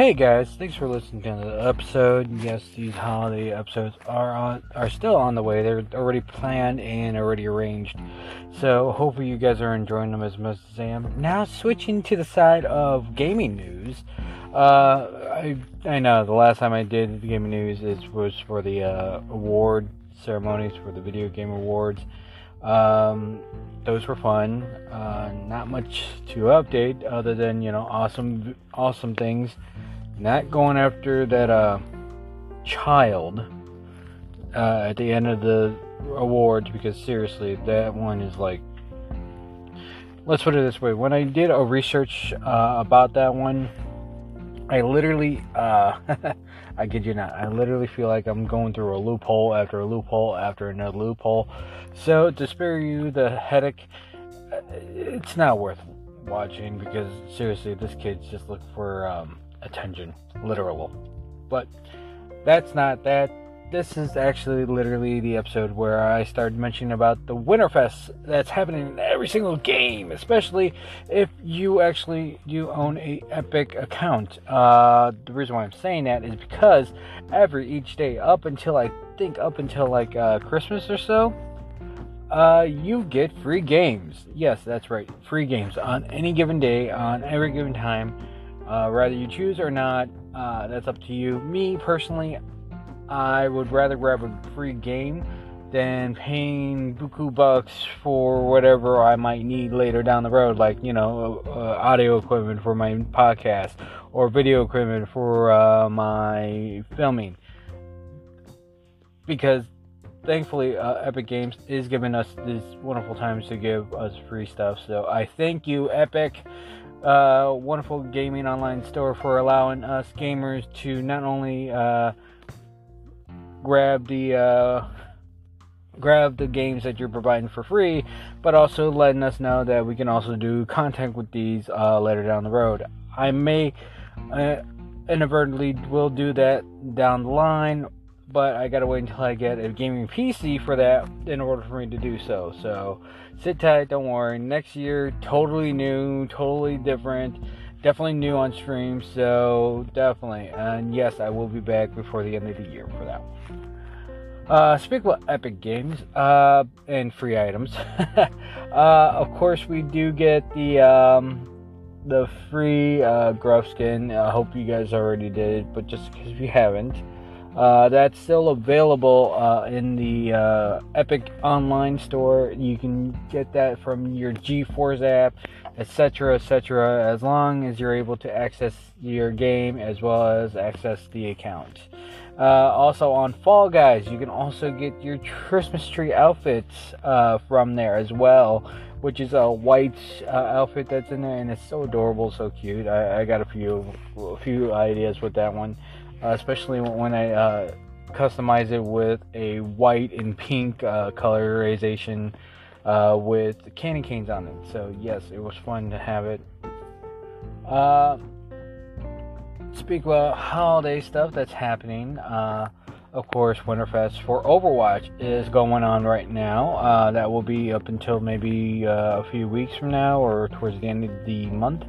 Hey guys, thanks for listening to the episode. Yes, these holiday episodes are on are still on the way. They're already planned and already arranged. So hopefully you guys are enjoying them as much as I am. Now switching to the side of gaming news. Uh, I I know the last time I did gaming news is was for the uh, award ceremonies for the video game awards. Um, those were fun. Uh, not much to update other than you know awesome, awesome things. Not going after that uh, child uh, at the end of the awards because seriously, that one is like. Let's put it this way: when I did a research uh, about that one, I literally, uh, I kid you not, I literally feel like I'm going through a loophole after a loophole after another loophole. So, to spare you the headache, uh, it's not worth watching because seriously, this kid's just looking for um, attention, literal. But that's not that this is actually literally the episode where I started mentioning about the Winterfest that's happening in every single game, especially if you actually you own a Epic account. Uh, the reason why I'm saying that is because every each day up until I think up until like uh, Christmas or so, uh, you get free games. Yes, that's right, free games on any given day, on every given time. Uh, whether you choose or not, uh, that's up to you. Me personally, I would rather grab a free game than paying buku bucks for whatever I might need later down the road, like you know, uh, audio equipment for my podcast or video equipment for uh, my filming. Because thankfully, uh, Epic Games is giving us these wonderful times to give us free stuff. So I thank you, Epic. Uh, wonderful gaming online store for allowing us gamers to not only uh, grab the uh, grab the games that you're providing for free, but also letting us know that we can also do content with these uh, later down the road. I may uh, inadvertently will do that down the line, but I gotta wait until I get a gaming PC for that in order for me to do so. So sit tight, don't worry. Next year, totally new, totally different definitely new on stream, so definitely. And yes, I will be back before the end of the year for that. Uh, speak about Epic Games uh, and free items. uh, of course, we do get the um, the free uh, Gruff skin. I hope you guys already did, but just because you haven't, uh, that's still available uh, in the uh, Epic Online store. You can get that from your GeForce app etc., etc., as long as you're able to access your game as well as access the account. Uh, also on Fall Guys, you can also get your Christmas tree outfits uh, from there as well, which is a white uh, outfit that's in there, and it's so adorable, so cute. I, I got a few a few ideas with that one, especially when I uh, customize it with a white and pink uh, colorization uh, with candy canes on it. So yes, it was fun to have it. Uh, speak about holiday stuff that's happening. Of course, Winterfest for Overwatch is going on right now. Uh, that will be up until maybe uh, a few weeks from now or towards the end of the month.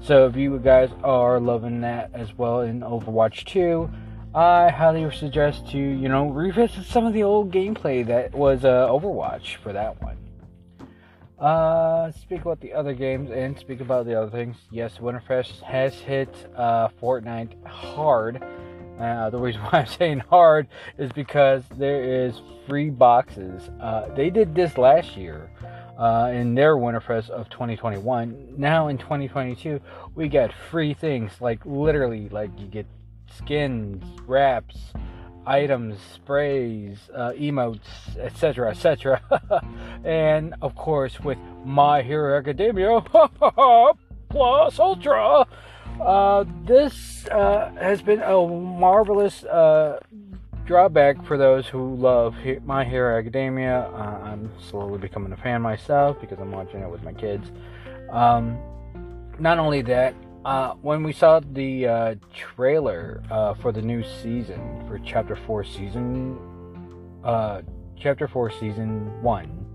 So if you guys are loving that as well in Overwatch 2, I highly suggest to you know revisit some of the old gameplay that was uh, Overwatch for that one. Uh, speak about the other games and speak about the other things. Yes, Winterfest has hit uh, Fortnite hard. Uh, the reason why I'm saying hard is because there is free boxes. Uh, they did this last year uh, in their Winterfest of 2021. Now in 2022, we got free things like literally, like you get skins, wraps, items, sprays, uh, emotes, etc., etc. and of course, with My Hero Academia Plus Ultra, uh, this uh, has been a marvelous uh, drawback for those who love My Hero Academia. Uh, I'm slowly becoming a fan myself because I'm watching it with my kids. Um, not only that, uh, when we saw the uh, trailer uh, for the new season for Chapter Four, season uh, Chapter Four, season one,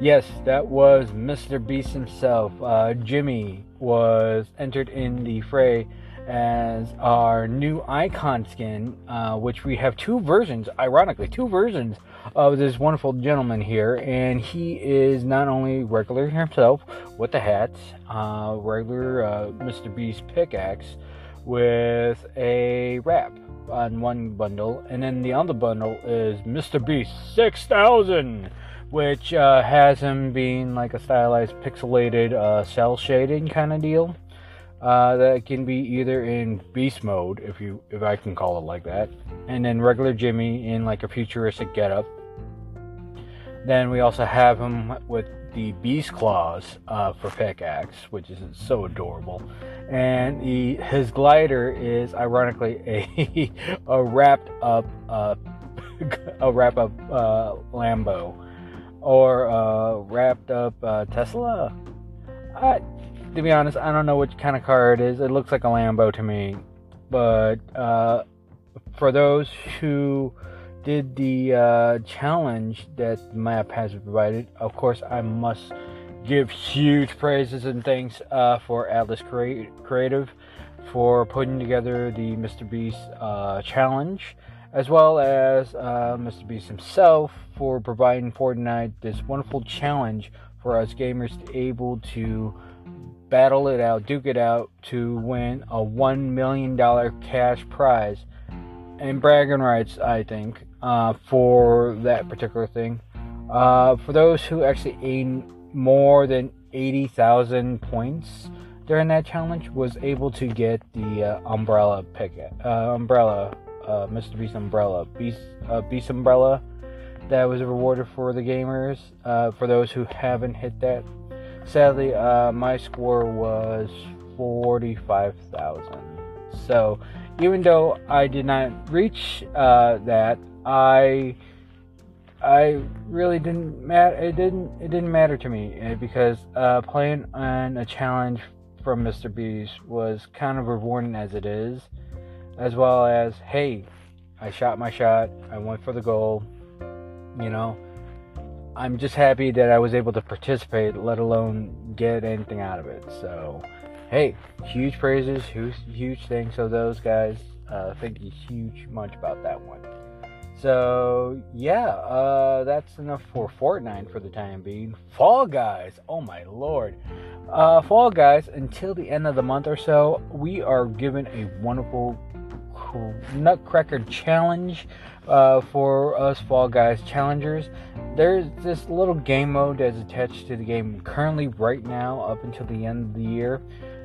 yes, that was Mr. Beast himself. Uh, Jimmy was entered in the fray as our new icon skin, uh, which we have two versions, ironically, two versions of this wonderful gentleman here. And he is not only regular himself with the hats, uh, regular uh, Mr. Beast pickaxe with a wrap on one bundle, and then the other bundle is Mr. Beast 6000 which uh, has him being like a stylized, pixelated, uh, cel shading kind of deal. Uh, that can be either in beast mode, if you if I can call it like that, and then regular Jimmy in like a futuristic getup. Then we also have him with the beast claws uh, for pickaxe, which is so adorable, and his glider is ironically a a wrapped up uh, a wrap up uh, Lambo or uh, wrapped up uh, Tesla. I, to be honest, I don't know which kind of car it is. It looks like a Lambo to me. But uh, for those who did the uh, challenge that the map has provided, of course, I must give huge praises and thanks uh, for Atlas Creative for putting together the Mr. Beast uh, challenge, as well as uh, Mr. Beast himself for providing Fortnite this wonderful challenge for us gamers to able to battle it out, duke it out to win a $1 million cash prize. And bragging rights, I think, uh, for that particular thing. Uh, for those who actually gained more than 80,000 points during that challenge, was able to get the uh, umbrella picket, uh, umbrella, uh, Mr. Beast umbrella, Beast, uh, Beast umbrella that was rewarded for the gamers. for those who haven't hit that Sadly, uh, my score was 45,000. So, even though I did not reach uh, that, I I really didn't matter. It didn't. It didn't matter to me eh, because uh, playing on a challenge from Mr. Beast was kind of rewarding as it is, as well as hey, I shot my shot. I went for the goal. You know, I'm just happy that I was able to participate, let alone get anything out of it. So, hey, huge praises, huge, huge thanks to those guys. Uh, thank you huge much about that one. So yeah, uh, that's enough for Fortnite for the time being. Fall Guys, oh my lord, uh, Fall Guys. Until the end of the month or so, we are given a wonderful Nutcracker challenge uh, for us Fall Guys challengers. There's this little game mode that's attached to the game currently, right now, up until the end of the year,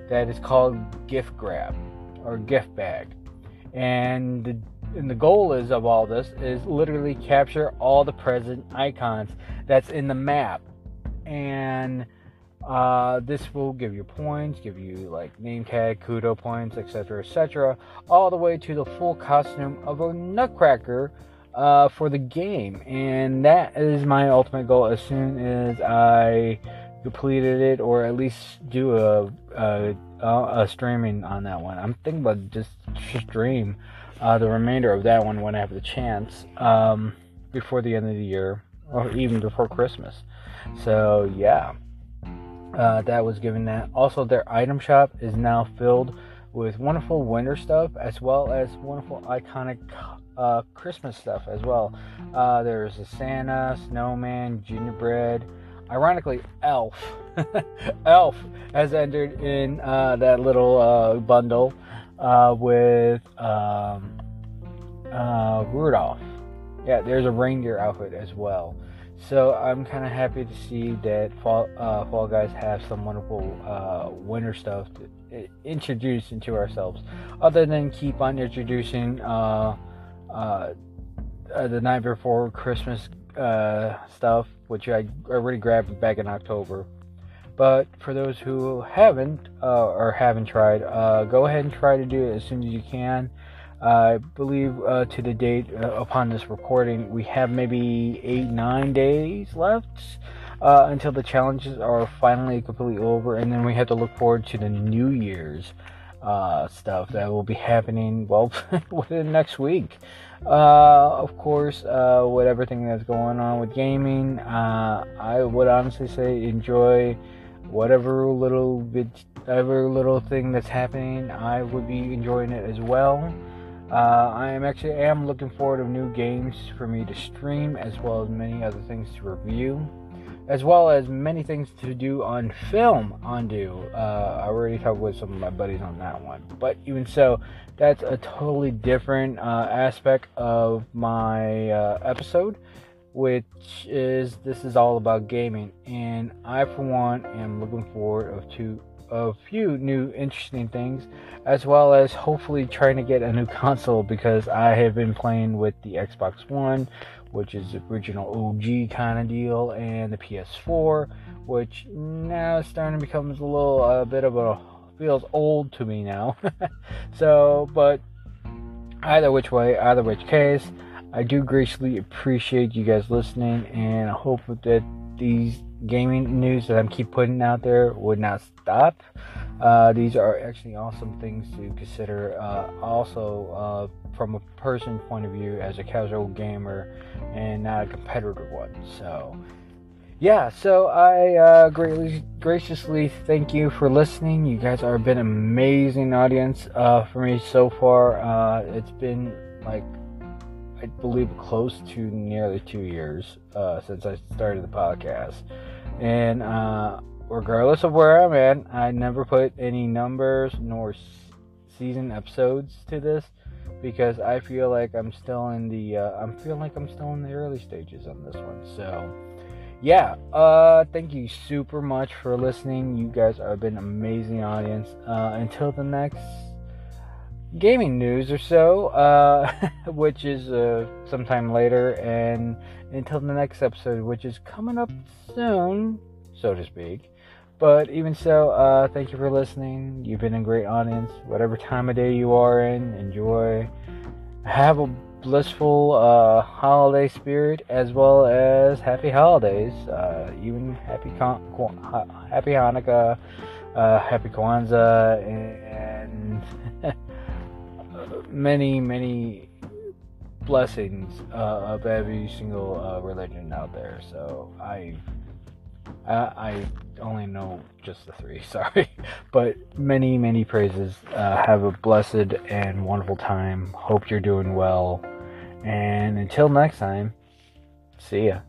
that is called Gift Grab or Gift Bag. And the, and the goal is of all this is literally capture all the present icons that's in the map. And uh, this will give you points, give you like name tag, kudo points, etc., etc., all the way to the full costume of a Nutcracker uh, for the game. And that is my ultimate goal as soon as I completed it, or at least do a, a, a streaming on that one. I'm thinking about just stream uh, the remainder of that one when I have the chance um, before the end of the year, or even before Christmas. So, yeah uh, that was given that. Also, their item shop is now filled with wonderful winter stuff as well as wonderful iconic uh, Christmas stuff as well. Uh, there's a Santa, snowman, gingerbread. Ironically, Elf. Elf has entered in uh, that little uh, bundle uh, with um, Rudolph. Yeah, there's a reindeer outfit as well. So I'm kind of happy to see that Fall, uh, Fall Guys have some wonderful uh, winter stuff to introduce into ourselves, other than keep on introducing uh, uh, uh the night before Christmas uh, stuff, which I already grabbed back in October. But for those who haven't or haven't tried, go ahead and try to do it as soon as you can. I believe uh, to the date uh, upon this recording, we have maybe eight, nine days left uh, until the challenges are finally completely over, and then we have to look forward to the New Year's uh, stuff that will be happening well within next week. Uh, of course, uh, with everything that's going on with gaming, I would honestly say enjoy whatever little bit, whatever little thing that's happening, I would be enjoying it as well. Uh, I am actually am looking forward to new games for me to stream, as well as many other things to review, as well as many things to do on film on do. Uh, I already talked with some of my buddies on that one, but even so, that's a totally different uh, aspect of my uh, episode which is this is all about gaming and i for one am looking forward of to a few new interesting things as well as hopefully trying to get a new console because i have been playing with the xbox one which is the original og kind of deal and the ps4 which now is starting to become a little a bit of a feels old to me now. So but either which way either which case I do graciously appreciate you guys listening, and I hope that these gaming news that I'm keep putting out there would not stop. Uh, these are actually awesome things to consider. Uh, also, uh, from a person point of view, as a casual gamer and not a competitive one. So, yeah. So I uh, greatly, graciously thank you for listening. You guys are been amazing audience uh, for me so far. Uh, it's been like I believe, close to nearly two years uh, since I started the podcast. And uh, regardless of where I'm at, I never put any numbers nor season episodes to this because I feel like I'm still in the uh, I'm feeling like I'm still in the early stages on this one. So yeah, uh, thank you super much for listening. You guys have been amazing audience. Uh, until the next gaming news or so, uh, which is uh, sometime later, and until the next episode, which is coming up soon, so to speak. But even so, uh, thank you for listening. You've been a great audience. Whatever time of day you are in, enjoy. Have a blissful uh, holiday spirit as well as happy holidays. Uh, even happy Con- happy Hanukkah, uh, happy Kwanzaa, and many, many blessings uh, of every single uh, religion out there. So I, I, I, only know just the three. Sorry, but many, many praises. Uh, have a blessed and wonderful time. Hope you're doing well. And until next time, see ya.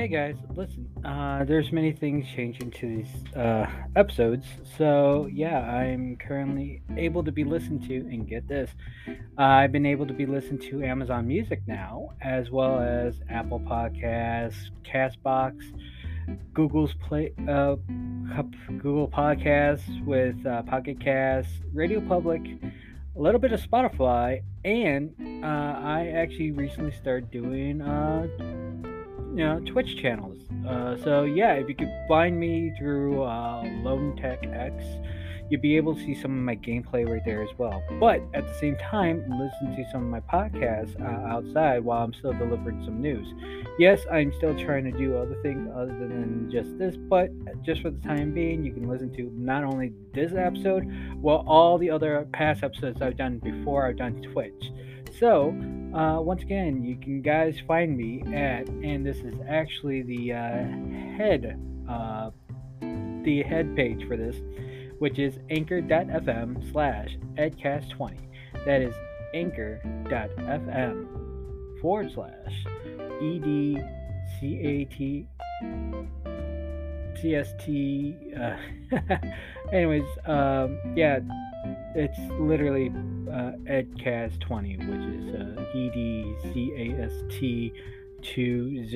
Hey guys, listen, uh, there's many things changing to these uh, episodes. So, yeah, I'm currently able to be listened to, and get this, uh, I've been able to be listened to Amazon Music now, as well as Apple Podcasts, Castbox, Google's Play, uh, Google Podcasts with uh, Pocket Casts, Radio Public, a little bit of Spotify, and uh, I actually recently started doing you know Twitch channels. Uh, so yeah, if you could find me through uh, Lone Tech X, you'd be able to see some of my gameplay right there as well. But at the same time, listen to some of my podcasts uh, outside while I'm still delivering some news. Yes, I'm still trying to do other things other than just this, but just for the time being, you can listen to not only this episode, well, all the other past episodes I've done before I've done Twitch. So, uh, once again, you can guys find me at, and this is actually the uh, head, uh, the head page for this, which is anchor.fm slash edcast20. That is anchor.fm forward slash edcat cst. Uh, anyways, um, yeah, it's literally uh, EDCAST20, which is uh, E D C A S T 20,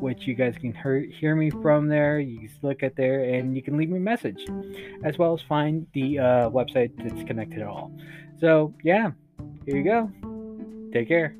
which you guys can hear, hear me from there. You can look at there and you can leave me a message, as well as find the uh, website that's connected at all. So, yeah, here you go. Take care.